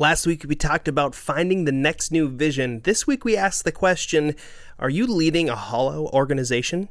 Last week we talked about finding the next new vision. This week we asked the question Are you leading a hollow organization?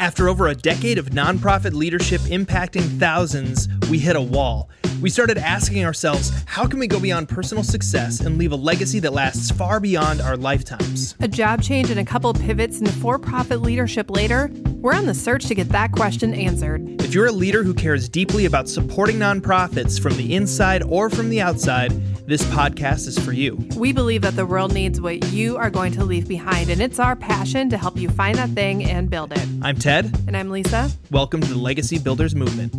After over a decade of nonprofit leadership impacting thousands, we hit a wall. We started asking ourselves, how can we go beyond personal success and leave a legacy that lasts far beyond our lifetimes? A job change and a couple pivots into for profit leadership later, we're on the search to get that question answered. If you're a leader who cares deeply about supporting nonprofits from the inside or from the outside, this podcast is for you. We believe that the world needs what you are going to leave behind, and it's our passion to help you find that thing and build it. I'm Ted. And I'm Lisa. Welcome to the Legacy Builders Movement.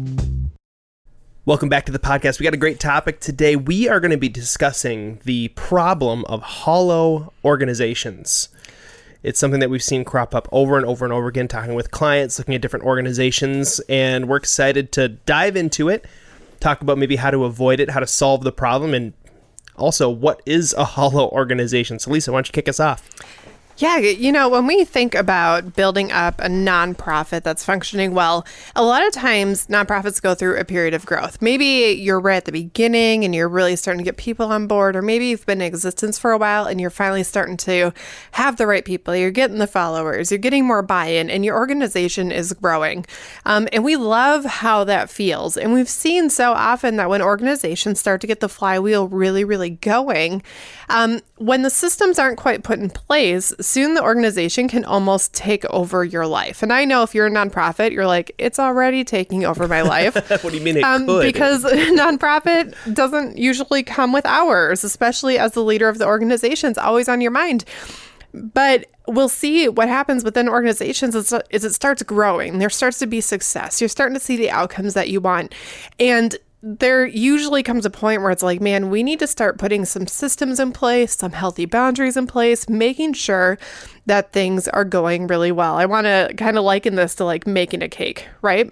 Welcome back to the podcast. We got a great topic today. We are going to be discussing the problem of hollow organizations. It's something that we've seen crop up over and over and over again, talking with clients, looking at different organizations, and we're excited to dive into it, talk about maybe how to avoid it, how to solve the problem, and also what is a hollow organization. So, Lisa, why don't you kick us off? Yeah, you know, when we think about building up a nonprofit that's functioning well, a lot of times nonprofits go through a period of growth. Maybe you're right at the beginning and you're really starting to get people on board, or maybe you've been in existence for a while and you're finally starting to have the right people. You're getting the followers, you're getting more buy in, and your organization is growing. Um, and we love how that feels. And we've seen so often that when organizations start to get the flywheel really, really going, um, when the systems aren't quite put in place, soon the organization can almost take over your life. And I know if you're a nonprofit, you're like, it's already taking over my life. what do you mean it um, could? Because nonprofit doesn't usually come with hours, especially as the leader of the organization. It's always on your mind. But we'll see what happens within organizations is, is it starts growing. There starts to be success. You're starting to see the outcomes that you want. And there usually comes a point where it's like, man, we need to start putting some systems in place, some healthy boundaries in place, making sure that things are going really well. I want to kind of liken this to like making a cake, right?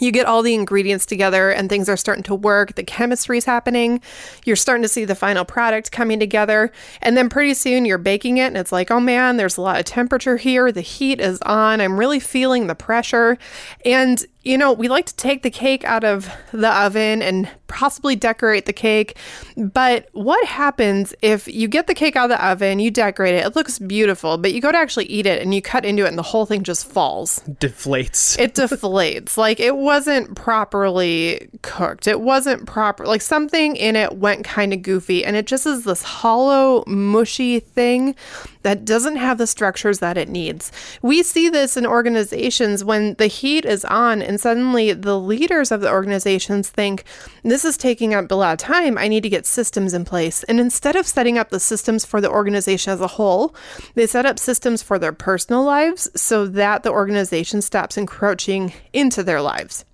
you get all the ingredients together and things are starting to work. The chemistry is happening. You're starting to see the final product coming together. And then pretty soon you're baking it and it's like, oh man, there's a lot of temperature here. The heat is on. I'm really feeling the pressure. And you know, we like to take the cake out of the oven and possibly decorate the cake. But what happens if you get the cake out of the oven, you decorate it, it looks beautiful, but you go to actually eat it and you cut into it and the whole thing just falls? Deflates. It deflates. like it wasn't properly cooked. It wasn't proper. Like something in it went kind of goofy and it just is this hollow, mushy thing that doesn't have the structures that it needs. We see this in organizations when the heat is on, and suddenly the leaders of the organizations think, This is taking up a lot of time. I need to get systems in place. And instead of setting up the systems for the organization as a whole, they set up systems for their personal lives so that the organization stops encroaching into their lives.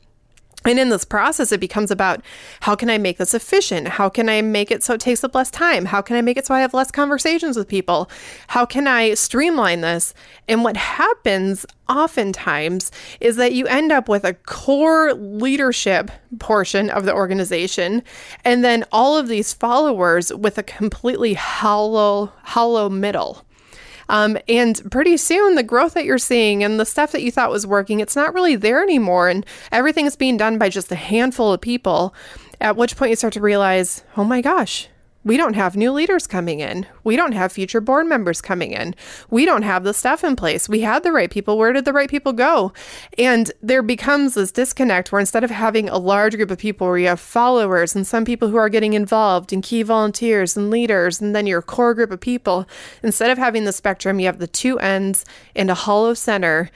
And in this process, it becomes about how can I make this efficient? How can I make it so it takes up less time? How can I make it so I have less conversations with people? How can I streamline this? And what happens oftentimes is that you end up with a core leadership portion of the organization and then all of these followers with a completely hollow, hollow middle. Um, and pretty soon, the growth that you're seeing and the stuff that you thought was working, it's not really there anymore. And everything is being done by just a handful of people. At which point, you start to realize, oh my gosh, we don't have new leaders coming in. We don't have future board members coming in. We don't have the stuff in place. We had the right people. Where did the right people go? And there becomes this disconnect where instead of having a large group of people where you have followers and some people who are getting involved and key volunteers and leaders, and then your core group of people, instead of having the spectrum, you have the two ends and a hollow center.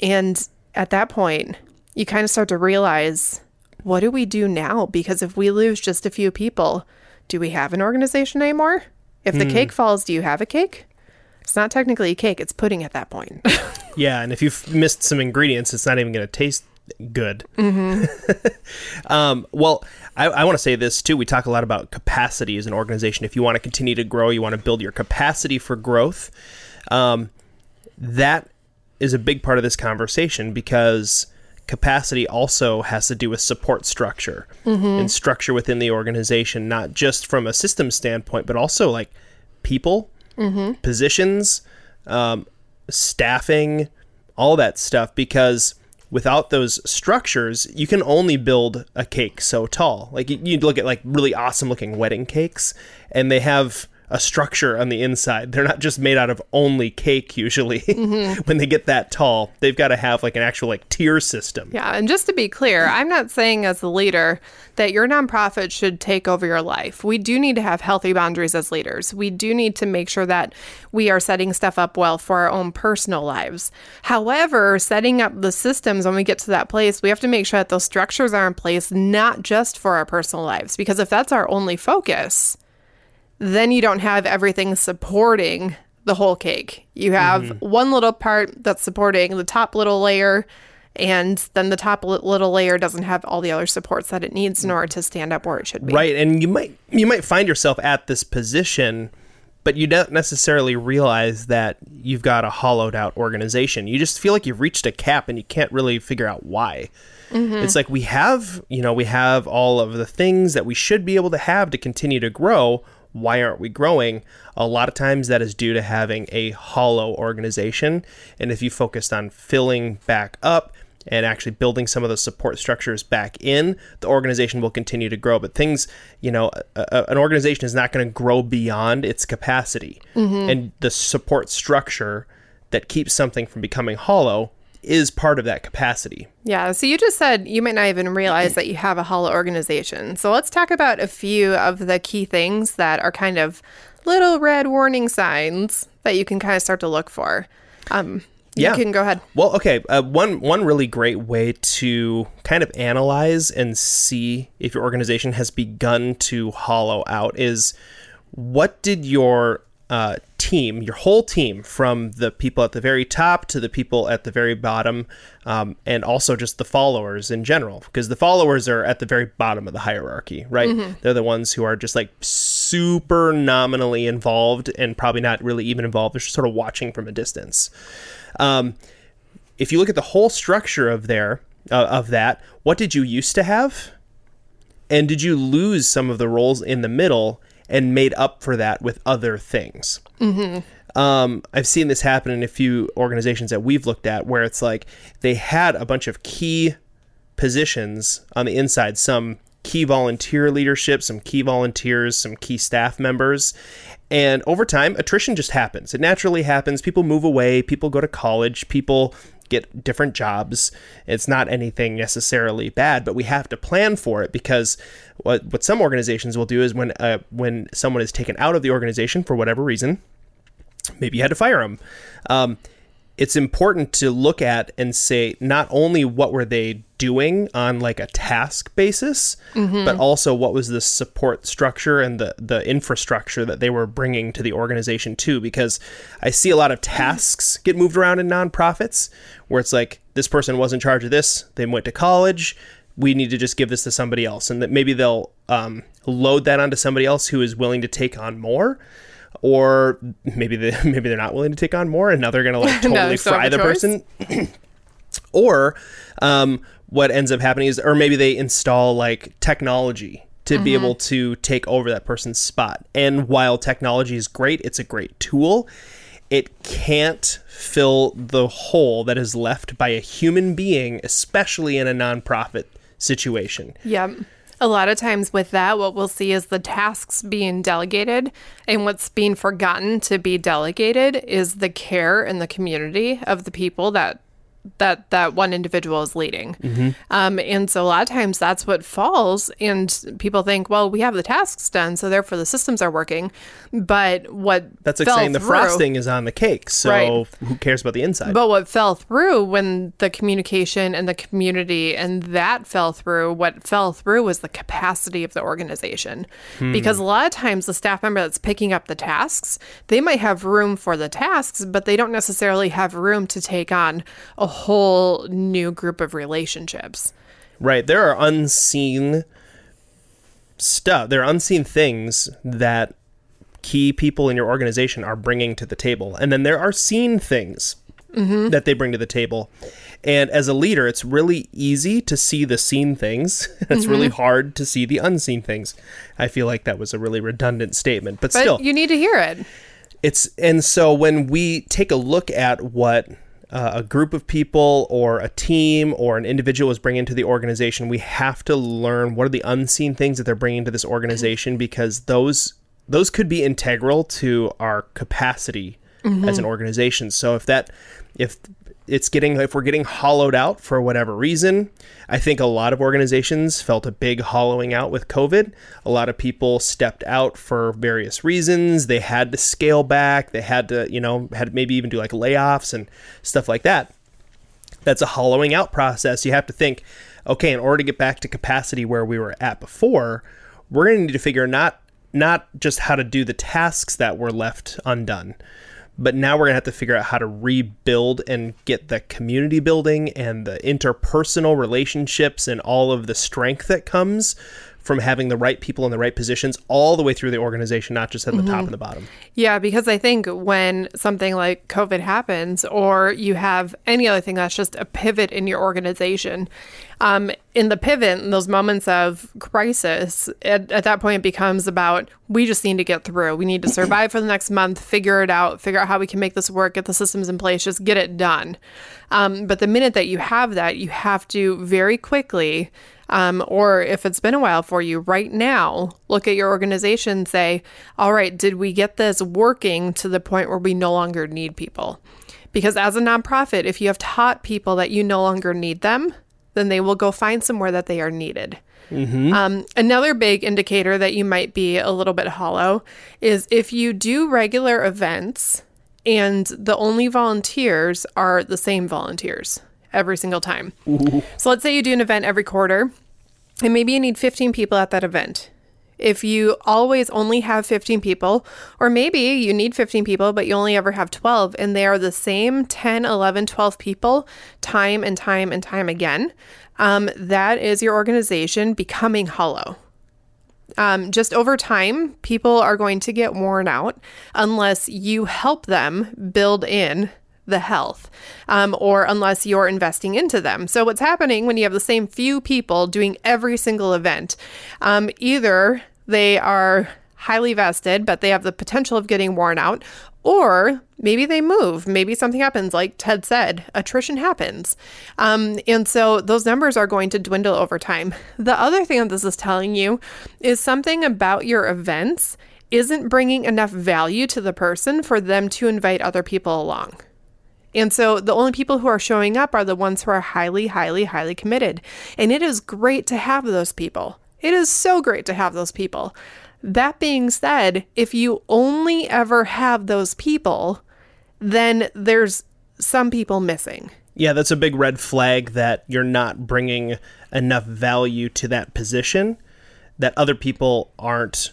And at that point, you kind of start to realize what do we do now? Because if we lose just a few people, do we have an organization anymore? If the mm. cake falls, do you have a cake? It's not technically a cake, it's pudding at that point. yeah, and if you've missed some ingredients, it's not even going to taste good. Mm-hmm. um, well, I, I want to say this too. We talk a lot about capacity as an organization. If you want to continue to grow, you want to build your capacity for growth. Um, that is a big part of this conversation because capacity also has to do with support structure mm-hmm. and structure within the organization, not just from a system standpoint, but also like people, mm-hmm. positions, um, staffing, all that stuff. Because without those structures, you can only build a cake so tall. Like you, you look at like really awesome looking wedding cakes, and they have a structure on the inside. They're not just made out of only cake usually. Mm-hmm. when they get that tall, they've got to have like an actual like tier system. Yeah, and just to be clear, I'm not saying as a leader that your nonprofit should take over your life. We do need to have healthy boundaries as leaders. We do need to make sure that we are setting stuff up well for our own personal lives. However, setting up the systems when we get to that place, we have to make sure that those structures are in place not just for our personal lives because if that's our only focus, then you don't have everything supporting the whole cake. You have Mm-hmm. one little part that's supporting the top little layer, and then the top little layer doesn't have all the other supports that it needs in order to stand up where it should be. Right, and you might you might find yourself at this position, but you don't necessarily realize that you've got a hollowed out organization. You just feel like you've reached a cap and you can't really figure out why. It's like we have, you know, we have all of the things that we should be able to have to continue to grow. Why aren't we growing? A lot of times that is due to having a hollow organization. And if you focused on filling back up and actually building some of the support structures back in, the organization will continue to grow. But things, you know, a, a- an organization is not going to grow beyond its capacity. Mm-hmm. And the support structure that keeps something from becoming hollow is part of that capacity. Yeah. So you just said you might not even realize that you have a hollow organization. So let's talk about a few of the key things that are kind of little red warning signs that you can kind of start to look for. Um, you Yeah. can go ahead. Well, okay. Uh, one one really great way to kind of analyze and see if your organization has begun to hollow out is what did your uh, team, your whole team, from the people at the very top to the people at the very bottom, um, and also just the followers in general, because the followers are at the very bottom of the hierarchy, right? They're the ones who are just like super nominally involved and probably not really even involved. They're just sort of watching from a distance. Um, if you look at the whole structure of there uh, of that, what did you used to have, and did you lose some of the roles in the middle and made up for that with other things? Mm-hmm. Um, I've seen this happen in a few organizations that we've looked at where it's like they had a bunch of key positions on the inside, some key volunteer leadership, some key volunteers, some key staff members. And over time, attrition just happens. It naturally happens. People move away, people go to college, people get different jobs. It's not anything necessarily bad, but we have to plan for it because what what some organizations will do is when uh, when someone is taken out of the organization for whatever reason, maybe you had to fire them. Um, it's important to look at and say not only what were they doing on like a task basis, but also what was the support structure and the the infrastructure that they were bringing to the organization too. Because I see a lot of tasks get moved around in nonprofits where it's like this person was in charge of this, they went to college. We need to just give this to somebody else, and that maybe they'll um, load that onto somebody else who is willing to take on more or maybe they maybe they're not willing to take on more and now they're gonna like totally still fry the choice. person or um, what ends up happening is or maybe they install like technology to be Mm-hmm. able to take over that person's spot and while technology is great it's a great tool it can't fill the hole that is left by a human being especially in a nonprofit situation Yep. A lot of times with that, what we'll see is the tasks being delegated, and what's being forgotten to be delegated is the care and the community of the people that that that one individual is leading. Mm-hmm. Um, and so a lot of times that's what falls, and people think, well, we have the tasks done, so therefore the systems are working. But what that's like saying the frosting is on the cake so Right. who cares about the inside But what fell through when the communication and the community and that fell through, what fell through was the capacity of the organization. Because a lot of times the staff member that's picking up the tasks, they might have room for the tasks, but they don't necessarily have room to take on a whole new group of relationships. Right. There are unseen stuff. There are unseen things that key people in your organization are bringing to the table. And then there are seen things mm-hmm. that they bring to the table. And as a leader, it's really easy to see the seen things. it's really mm-hmm. hard to see the unseen things. I feel like that was a really redundant statement, but, But still you need to hear it. it's and so when we take a look at what uh, a group of people or a team or an individual is bringing to the organization, we have to learn what are the unseen things that they're bringing to this organization because those those could be integral to our capacity as an organization. So if that if it's getting if we're getting hollowed out for whatever reason, I think a lot of organizations felt a big hollowing out with COVID. A lot of people stepped out for various reasons. They had to scale back. They had to, you know, had maybe even do like layoffs and stuff like that. That's a hollowing out process. You have to think, okay, in order to get back to capacity where we were at before, we're going to need to figure not not just how to do the tasks that were left undone, but now we're going to have to figure out how to rebuild and get the community building and the interpersonal relationships and all of the strength that comes from having the right people in the right positions all the way through the organization, not just at the top and the bottom. Yeah, because I think when something like COVID happens, or you have any other thing that's just a pivot in your organization, um, in the pivot, in those moments of crisis, at, at that point, it becomes about we just need to get through. We need to survive for the next month, figure it out, figure out how we can make this work, get the systems in place, just get it done. Um, but the minute that you have that, you have to very quickly um, or if it's been a while for you, right now, look at your organization and say, all right, did we get this working to the point where we no longer need people? Because as a nonprofit, if you have taught people that you no longer need them, then they will go find somewhere that they are needed. Um, another big indicator that you might be a little bit hollow is if you do regular events and the only volunteers are the same volunteers every single time. So let's say you do an event every quarter and maybe you need 15 people at that event. If you always only have 15 people, or maybe you need 15 people, but you only ever have 12, and they are the same 10, 11, 12 people time and time and time again, um, that is your organization becoming hollow. Um, just over time, people are going to get worn out unless you help them build in the health um, or unless you're investing into them. So, what's happening when you have the same few people doing every single event? Um, either they are highly vested, but they have the potential of getting worn out, or maybe they move. Maybe something happens, like Ted said, attrition happens. Um, and so those numbers are going to dwindle over time. The other thing that this is telling you is something about your events isn't bringing enough value to the person for them to invite other people along. And so the only people who are showing up are the ones who are highly, highly, highly committed. And it is great to have those people. It is so great to have those people. That being said, if you only ever have those people, then there's some people missing. Yeah, that's a big red flag that you're not bringing enough value to that position that other people aren't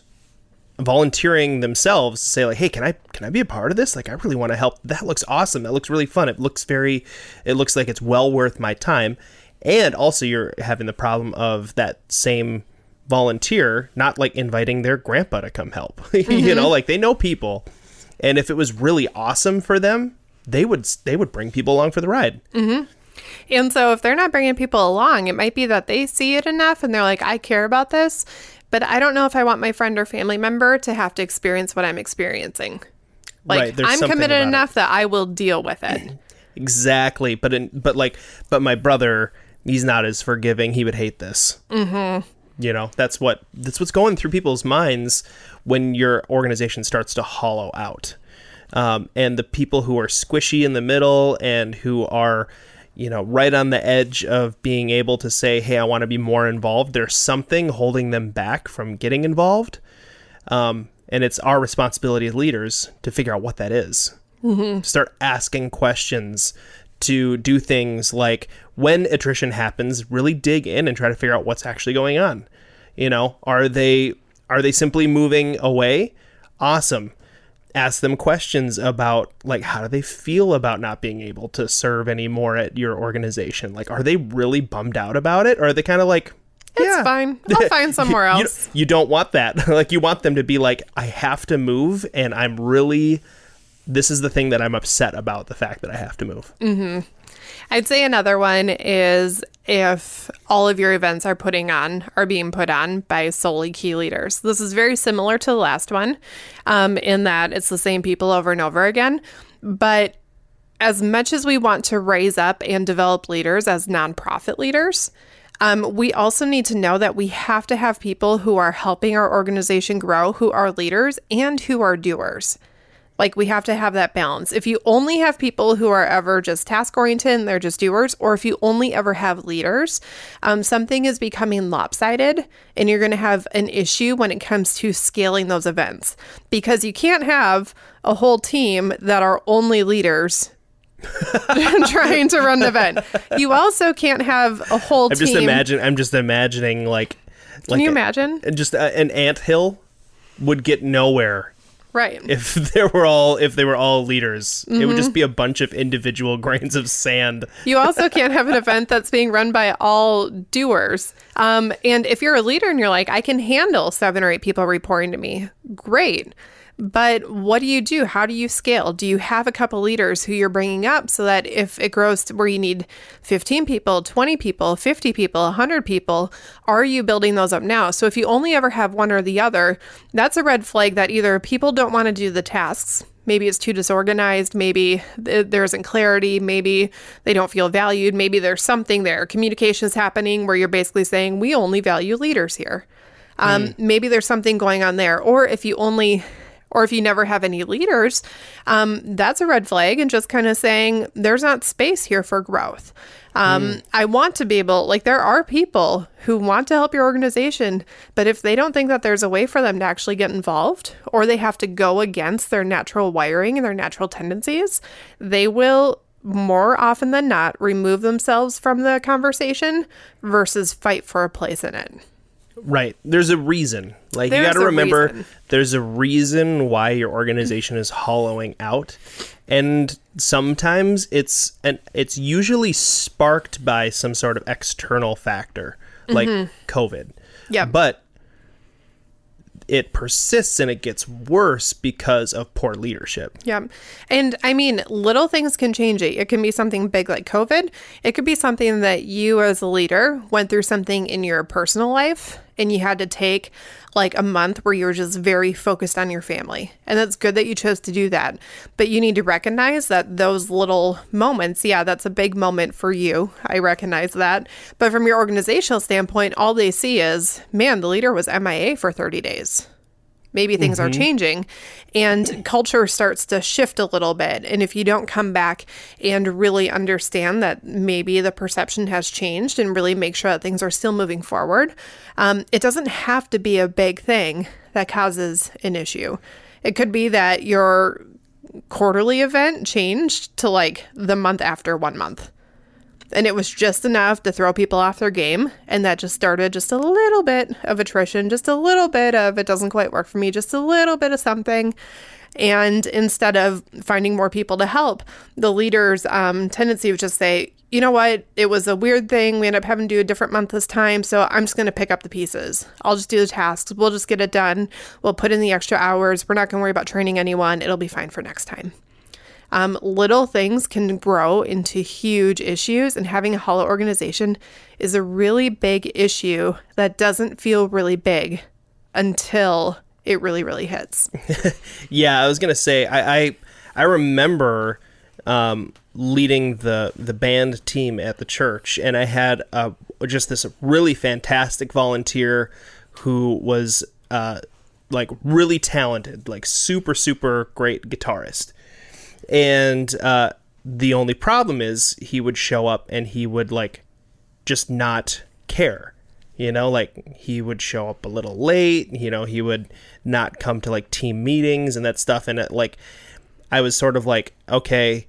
volunteering themselves to say like hey can i can i be a part of this? Like i really want to help. That looks awesome. That looks really fun. It looks very it looks like it's well worth my time. And also you're having the problem of that same volunteer not like inviting their grandpa to come help. You mm-hmm. know like they know people. And if it was really awesome for them they would they would bring people along for the ride. Mm-hmm. And so if they're not bringing people along, it might be that they see it enough and they're like, I care about this, but I don't know if I want my friend or family member to have to experience what I'm experiencing. Like, Right, I'm committed about it. enough that I will deal with it. Exactly, but in, but like but my brother, he's not as forgiving. He would hate this. Mm-hmm. You know, that's what that's what's going through people's minds when your organization starts to hollow out, um, and the people who are squishy in the middle and who are, you know, right on the edge of being able to say, "Hey, I want to be more involved." There's something holding them back from getting involved, um, and it's our responsibility as leaders to figure out what that is. Start asking questions to do things like when attrition happens really dig in and try to figure out what's actually going on. You know are they are they simply moving away? Awesome ask them questions about like how do they feel about not being able to serve anymore at your organization like are they really bummed out about it or are they kind of like It's yeah fine. I'll find somewhere you, else. you don't want that. like you want them to be like, I have to move, and I'm really. This is the thing that I'm upset about the fact that I have to move. mm-hmm. I'd say another one is if all of your events are putting on are being put on by solely key leaders. This is very similar to the last one, um, in that it's the same people over and over again. But as much as we want to raise up and develop leaders as nonprofit leaders, um, we also need to know that we have to have people who are helping our organization grow, who are leaders and who are doers. Like we have to have that balance. If you only have people who are ever just task oriented and they're just doers, or if you only ever have leaders, um, something is becoming lopsided and you're going to have an issue when it comes to scaling those events because you can't have a whole team that are only leaders trying to run the event. You also can't have a whole I'm team. just imagine. I'm just imagining like. Can you imagine? Just a, an ant hill would get nowhere Right. if there were all if they were all leaders. It would Mm-hmm. just be a bunch of individual grains of sand. You also can't have an event that's being run by all doers. Um, and if you're a leader and you're like, I can handle seven or eight people reporting to me, great. But what do you do? How do you scale? Do you have a couple leaders who you're bringing up so that if it grows to where you need 15 people, 20 people, 50 people, 100 people, are you building those up now? So if you only ever have one or the other, that's a red flag that either people don't want to do the tasks maybe it's too disorganized maybe there isn't clarity maybe they don't feel valued maybe there's something there communication is happening where you're basically saying we only value leaders here um, maybe there's something going on there or if you only or if you never have any leaders um, that's a red flag and just kind of saying there's not space here for growth um, I want to be able, like, there are people who want to help your organization, but if they don't think that there's a way for them to actually get involved, or they have to go against their natural wiring and their natural tendencies, they will more often than not remove themselves from the conversation versus fight for a place in it. Right. There's a reason. Like you got to remember reason. there's a reason why your organization is hollowing out. And sometimes it's and it's usually sparked by some sort of external factor like mm-hmm. COVID. Yeah. But it persists and it gets worse because of poor leadership. Yeah. And I mean, little things can change it. It can be something big like COVID. It could be something that you, as a leader, went through something in your personal life and you had to take like a month where you're just very focused on your family. And that's good that you chose to do that. But you need to recognize that those little moments, yeah, that's a big moment for you. I recognize that. But from your organizational standpoint, all they see is, man, the leader was MIA for 30 days maybe things are changing. And culture starts to shift a little bit. And if you don't come back and really understand that maybe the perception has changed and really make sure that things are still moving forward um, it doesn't have to be a big thing that causes an issue. It could be that your quarterly event changed to like the month after one month and it was just enough to throw people off their game. And that just started just a little bit of attrition just a little bit of it doesn't quite work for me just a little bit of something. And instead of finding more people to help the leader's um, tendency was just say you know what? It was a weird thing. We ended up having to do a different month this time. So i'm just going to pick up the pieces. I'll just do the tasks. We'll just get it done. We'll put in the extra hours. We're not going to worry about training anyone. It'll be fine for next time um, little things can grow into huge issues, and having a hollow organization is a really big issue that doesn't feel really big until it really, really hits. Yeah, I was gonna say I I, I remember um, leading the the band team at the church, and I had uh, just this really fantastic volunteer who was uh, like really talented, like super super great guitarist, and uh, the only problem is he would show up and he would like just not care. You know, like he would show up a little late, you know, he would not come to like team meetings and that stuff. And it, like, I was sort of like, okay,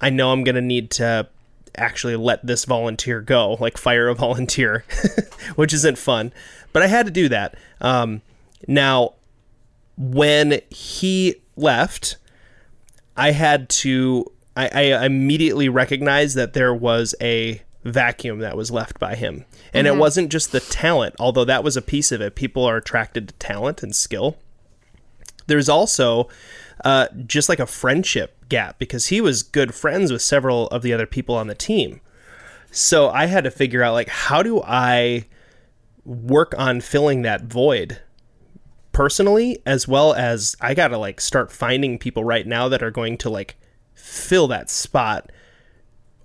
I know I'm going to need to actually let this volunteer go, like fire a volunteer, which isn't fun. But I had to do that. Um, now, when he left, I had to. I, I immediately recognized that there was a vacuum that was left by him, and it wasn't just the talent, although that was a piece of it. People are attracted to talent and skill. There's also uh, just like a friendship gap because he was good friends with several of the other people on the team. So I had to figure out like how do I work on filling that void personally as well as I got to like start finding people right now that are going to like fill that spot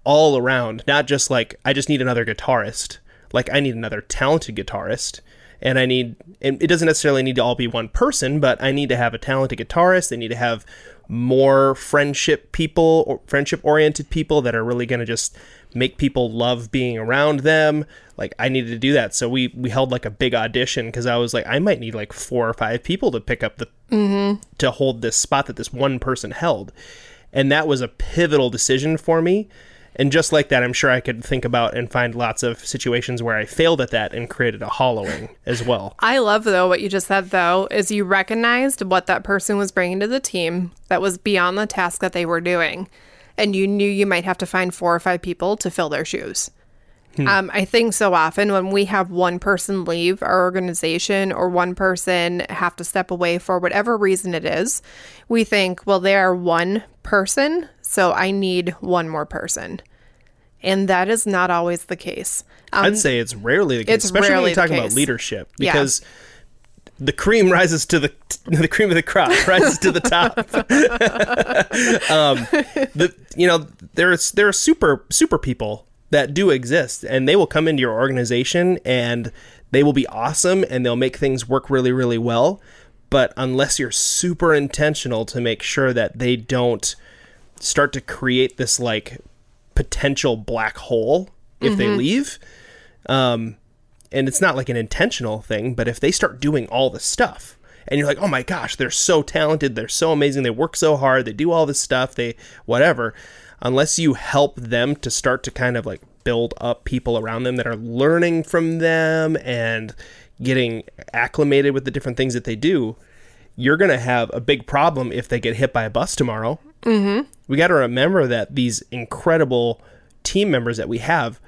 all around, not just like I just need another guitarist. Like I need another talented guitarist and I need and it doesn't necessarily need to all be one person, but I need to have a talented guitarist. They need to have more friendship people or friendship oriented people that are really going to just make people love being around them. Like I needed to do that. So we we held like a big audition because I was like I might need like four or five people to pick up the mm-hmm. to hold this spot that this one person held. And that was a pivotal decision for me and just like that, I'm sure I could think about and find lots of situations where I failed at that and created a hollowing as well. I love, though, what you just said, though, is you recognized what that person was bringing to the team that was beyond the task that they were doing. And you knew you might have to find four or five people to fill their shoes. Hmm. Um, I think so often when we have one person leave our organization or one person have to step away for whatever reason it is, we think, well, they are one person, so I need one more person and that is not always the case. Um, I'd say it's rarely the case, it's especially when you're talking about leadership, because yeah. the cream rises to the the cream of the crop rises to the top. um, the you know there's there are super super people that do exist, and they will come into your organization and they will be awesome and they'll make things work really really well. But unless you're super intentional to make sure that they don't start to create this like potential black hole if mm-hmm. they leave. Um, and it's not like an intentional thing, but if they start doing all the stuff and you're like, oh my gosh, they're so talented, they're so amazing, they work so hard, they do all this stuff, they whatever, unless you help them to start to kind of like build up people around them that are learning from them and getting acclimated with the different things that they do, you're going to have a big problem if they get hit by a bus tomorrow Mm-hmm. We got to remember that these incredible team members that we have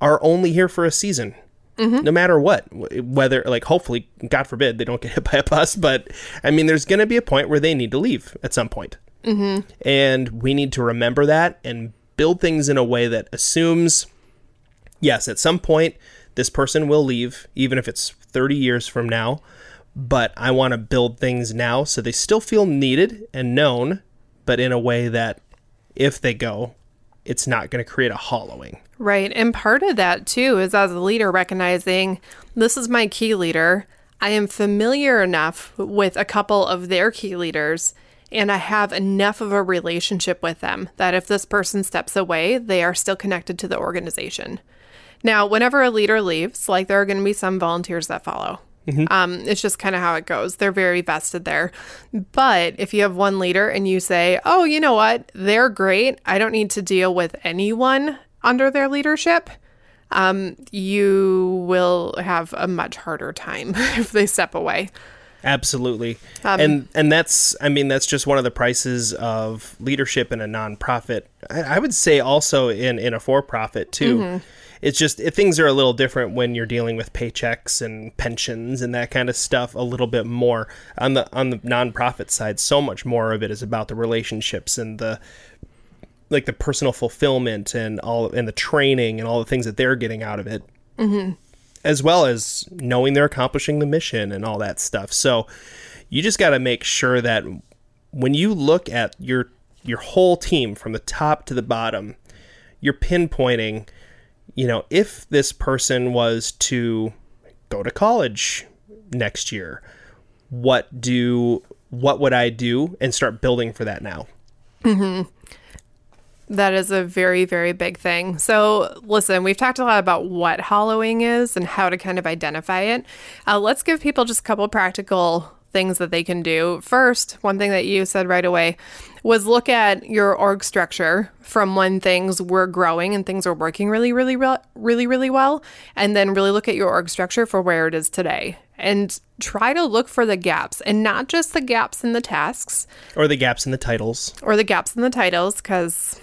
are only here for a season. Mm-hmm. No matter what, whether like hopefully, God forbid, they don't get hit by a bus, but I mean, there's going to be a point where they need to leave at some point. Mm-hmm. and we need to remember that and build things in a way that assumes, yes, at some point this person will leave, even if it's 30 years from now. But I want to build things now so they still feel needed and known, but in a way that if they go, it's not going to create a hollowing. Right. And part of that too is as a leader recognizing this is my key leader. I am familiar enough with a couple of their key leaders and I have enough of a relationship with them that if this person steps away, they are still connected to the organization. Now, whenever a leader leaves, like there are going to be some volunteers that follow. Mm-hmm. Um, it's just kind of how it goes. They're very vested there. But if you have one leader and you say, oh, you know what? They're great. I don't need to deal with anyone under their leadership. Um, you will have a much harder time if they step away. Absolutely. Um, and and that's I mean that's just one of the prices of leadership in a nonprofit. I, I would say also in in a for profit too. Mm-hmm it's just it, things are a little different when you're dealing with paychecks and pensions and that kind of stuff a little bit more. On the on the nonprofit side so much more of it is about the relationships and the like the personal fulfillment and all and the training and all the things that they're getting out of it. Mm-hmm. as well as knowing they're accomplishing the mission and all that stuff. So you just got to make sure that when you look at your your whole team from the top to the bottom you're pinpointing you know, if this person was to go to college next year, what do what would I do and start building for that now? Mm-hmm. That is a very, very big thing. So, listen, we've talked a lot about what hollowing is and how to kind of identify it. Uh, let's give people just a couple practical things that they can do. First, one thing that you said right away was look at your org structure from when things were growing and things were working really, really, really, really well, and then really look at your org structure for where it is today. And try to look for the gaps and not just the gaps in the tasks or the gaps in the titles or the gaps in the titles, because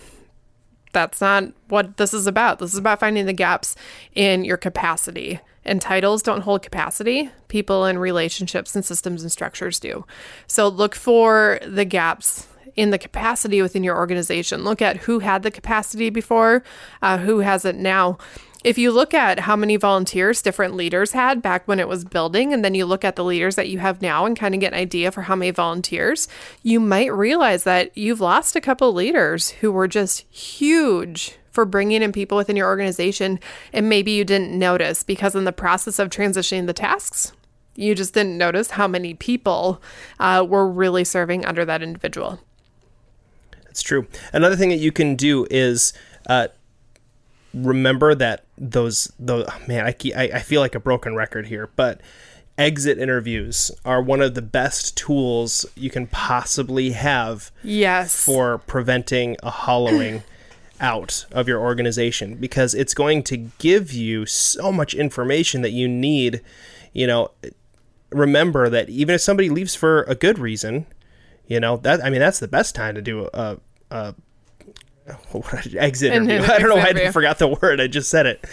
that's not what this is about. This is about finding the gaps in your capacity and titles don't hold capacity. People in relationships and systems and structures do. So look for the gaps in the capacity within your organization. Look at who had the capacity before, uh, who has it now. If you look at how many volunteers different leaders had back when it was building, and then you look at the leaders that you have now and kind of get an idea for how many volunteers, you might realize that you've lost a couple leaders who were just huge for bringing in people within your organization and maybe you didn't notice because in the process of transitioning the tasks you just didn't notice how many people uh, were really serving under that individual. That's true. Another thing that you can do is uh, remember that those those man I, I, I feel like a broken record here but exit interviews are one of the best tools you can possibly have yes for preventing a hollowing out of your organization because it's going to give you so much information that you need. You know, remember that even if somebody leaves for a good reason, you know that I mean that's the best time to do a, a exit interview. I don't know why I forgot the word. I just said it.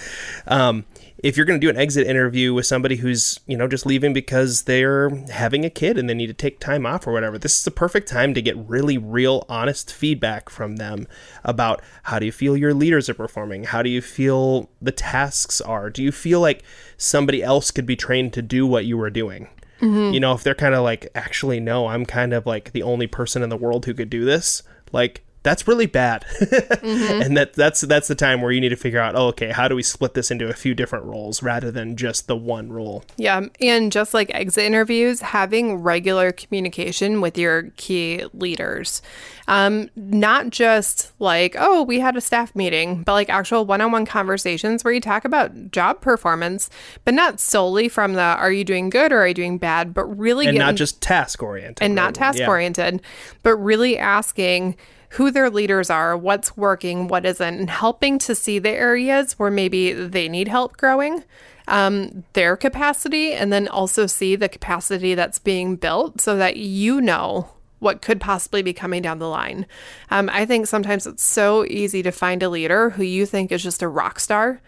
Um, if you're going to do an exit interview with somebody who's you know just leaving because they're having a kid and they need to take time off or whatever this is the perfect time to get really real honest feedback from them about how do you feel your leaders are performing how do you feel the tasks are do you feel like somebody else could be trained to do what you were doing mm-hmm. you know if they're kind of like actually no i'm kind of like the only person in the world who could do this like that's really bad. mm-hmm. And that that's that's the time where you need to figure out, oh, okay, how do we split this into a few different roles rather than just the one role? Yeah, and just like exit interviews, having regular communication with your key leaders. Um, not just like, oh, we had a staff meeting, but like actual one-on-one conversations where you talk about job performance, but not solely from the are you doing good or are you doing bad, but really and getting, not just task oriented. And not task oriented, yeah. but really asking who their leaders are, what's working, what isn't, and helping to see the areas where maybe they need help growing, um, their capacity, and then also see the capacity that's being built so that you know what could possibly be coming down the line. Um, I think sometimes it's so easy to find a leader who you think is just a rock star.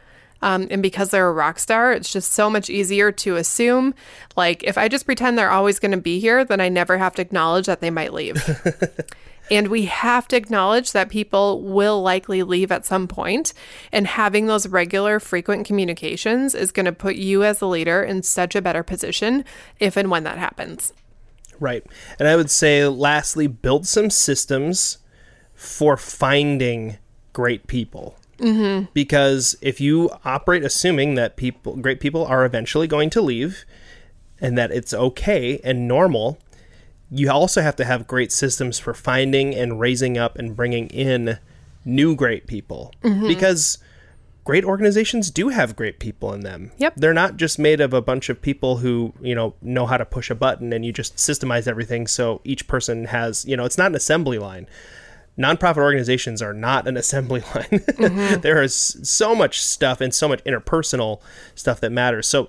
Um, and because they're a rock star, it's just so much easier to assume. Like, if I just pretend they're always going to be here, then I never have to acknowledge that they might leave. And we have to acknowledge that people will likely leave at some point, and having those regular, frequent communications is going to put you as a leader in such a better position if and when that happens. Right. And I would say, lastly, build some systems for finding great people. Mm-hmm. Because if you operate assuming that people, great people, are eventually going to leave, and that it's okay and normal you also have to have great systems for finding and raising up and bringing in new great people mm-hmm. because great organizations do have great people in them. Yep. They're not just made of a bunch of people who, you know, know how to push a button and you just systemize everything so each person has, you know, it's not an assembly line. Nonprofit organizations are not an assembly line. Mm-hmm. there is so much stuff and so much interpersonal stuff that matters. So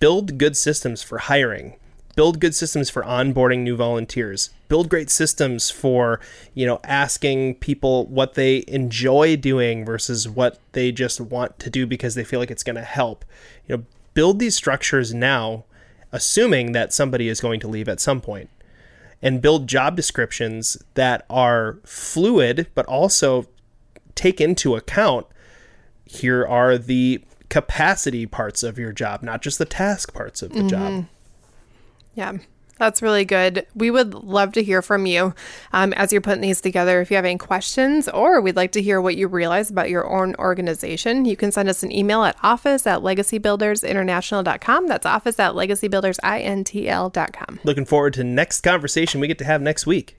build good systems for hiring build good systems for onboarding new volunteers. Build great systems for you know asking people what they enjoy doing versus what they just want to do because they feel like it's going to help. You know build these structures now assuming that somebody is going to leave at some point and build job descriptions that are fluid but also take into account here are the capacity parts of your job not just the task parts of the mm-hmm. job yeah. That's really good. We would love to hear from you um, as you're putting these together. If you have any questions or we'd like to hear what you realize about your own organization, you can send us an email at office at legacybuildersinternational.com. That's office at legacybuildersintl.com. Looking forward to next conversation we get to have next week.